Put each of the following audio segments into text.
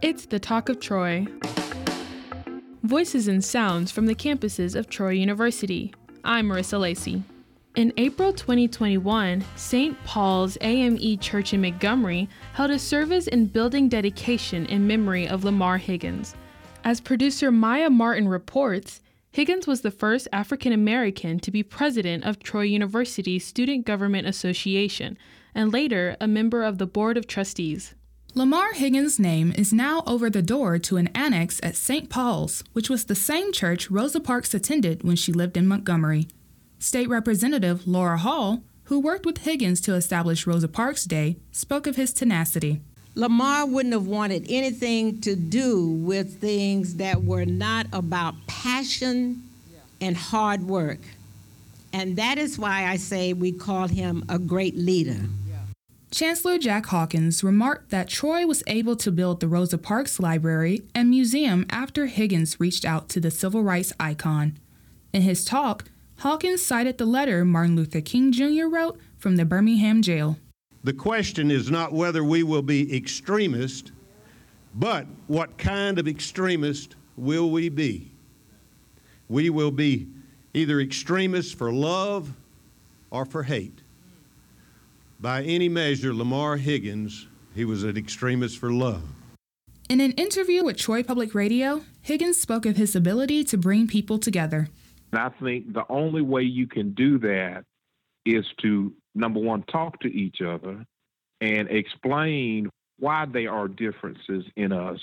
It's the Talk of Troy. Voices and sounds from the campuses of Troy University. I'm Marissa Lacey. In April 2021, St. Paul's AME Church in Montgomery held a service and building dedication in memory of Lamar Higgins. As producer Maya Martin reports, Higgins was the first African American to be president of Troy University's Student Government Association and later a member of the Board of Trustees. Lamar Higgins' name is now over the door to an annex at St. Paul's, which was the same church Rosa Parks attended when she lived in Montgomery. State Representative Laura Hall, who worked with Higgins to establish Rosa Parks Day, spoke of his tenacity. Lamar wouldn't have wanted anything to do with things that were not about passion and hard work. And that is why I say we call him a great leader. Chancellor Jack Hawkins remarked that Troy was able to build the Rosa Parks Library and Museum after Higgins reached out to the civil rights icon. In his talk, Hawkins cited the letter Martin Luther King Jr. wrote from the Birmingham jail. The question is not whether we will be extremist, but what kind of extremist will we be? We will be either extremists for love or for hate. By any measure, Lamar Higgins, he was an extremist for love. In an interview with Troy Public Radio, Higgins spoke of his ability to bring people together. And I think the only way you can do that is to, number one, talk to each other and explain why there are differences in us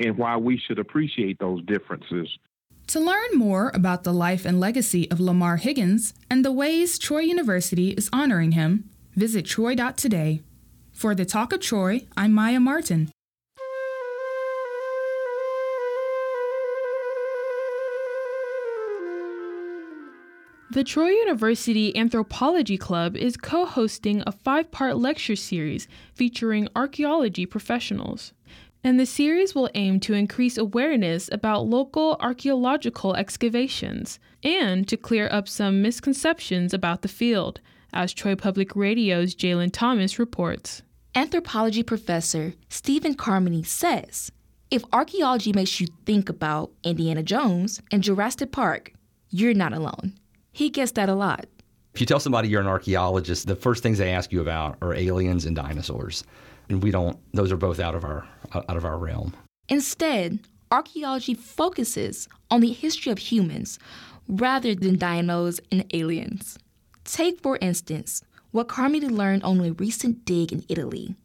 and why we should appreciate those differences. To learn more about the life and legacy of Lamar Higgins and the ways Troy University is honoring him, visit troy.today. For the Talk of Troy, I'm Maya Martin. The Troy University Anthropology Club is co hosting a five part lecture series featuring archaeology professionals. And the series will aim to increase awareness about local archaeological excavations and to clear up some misconceptions about the field, as Troy Public Radio's Jalen Thomas reports. Anthropology professor Stephen Carmody says if archaeology makes you think about Indiana Jones and Jurassic Park, you're not alone. He gets that a lot. If you tell somebody you're an archaeologist, the first things they ask you about are aliens and dinosaurs. And we don't those are both out of our out of our realm. Instead, archaeology focuses on the history of humans rather than dinos and aliens. Take, for instance, what Carmody learned on a recent dig in Italy.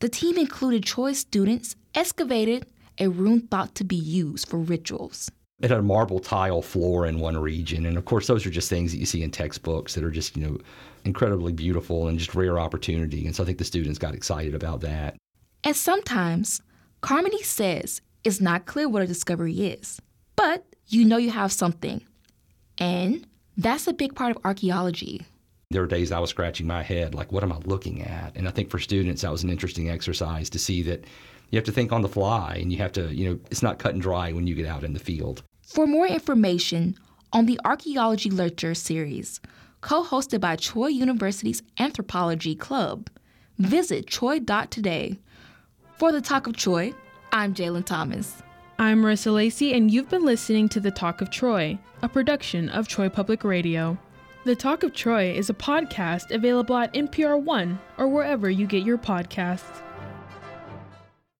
The team included Troy's students excavated a room thought to be used for rituals. It had a marble tile floor in one region, and of course, those are just things that you see in textbooks that are just you know incredibly beautiful and just rare opportunity. And so I think the students got excited about that. And sometimes, Carmody says it's not clear what a discovery is, but you know you have something, and that's a big part of archaeology. There were days I was scratching my head, like, what am I looking at? And I think for students, that was an interesting exercise to see that you have to think on the fly and you have to, you know, it's not cut and dry when you get out in the field. For more information on the Archaeology Lecture series, co hosted by Troy University's Anthropology Club, visit troy.today. For the Talk of Troy, I'm Jalen Thomas. I'm Marissa Lacey, and you've been listening to The Talk of Troy, a production of Troy Public Radio. The Talk of Troy is a podcast available at NPR One or wherever you get your podcasts.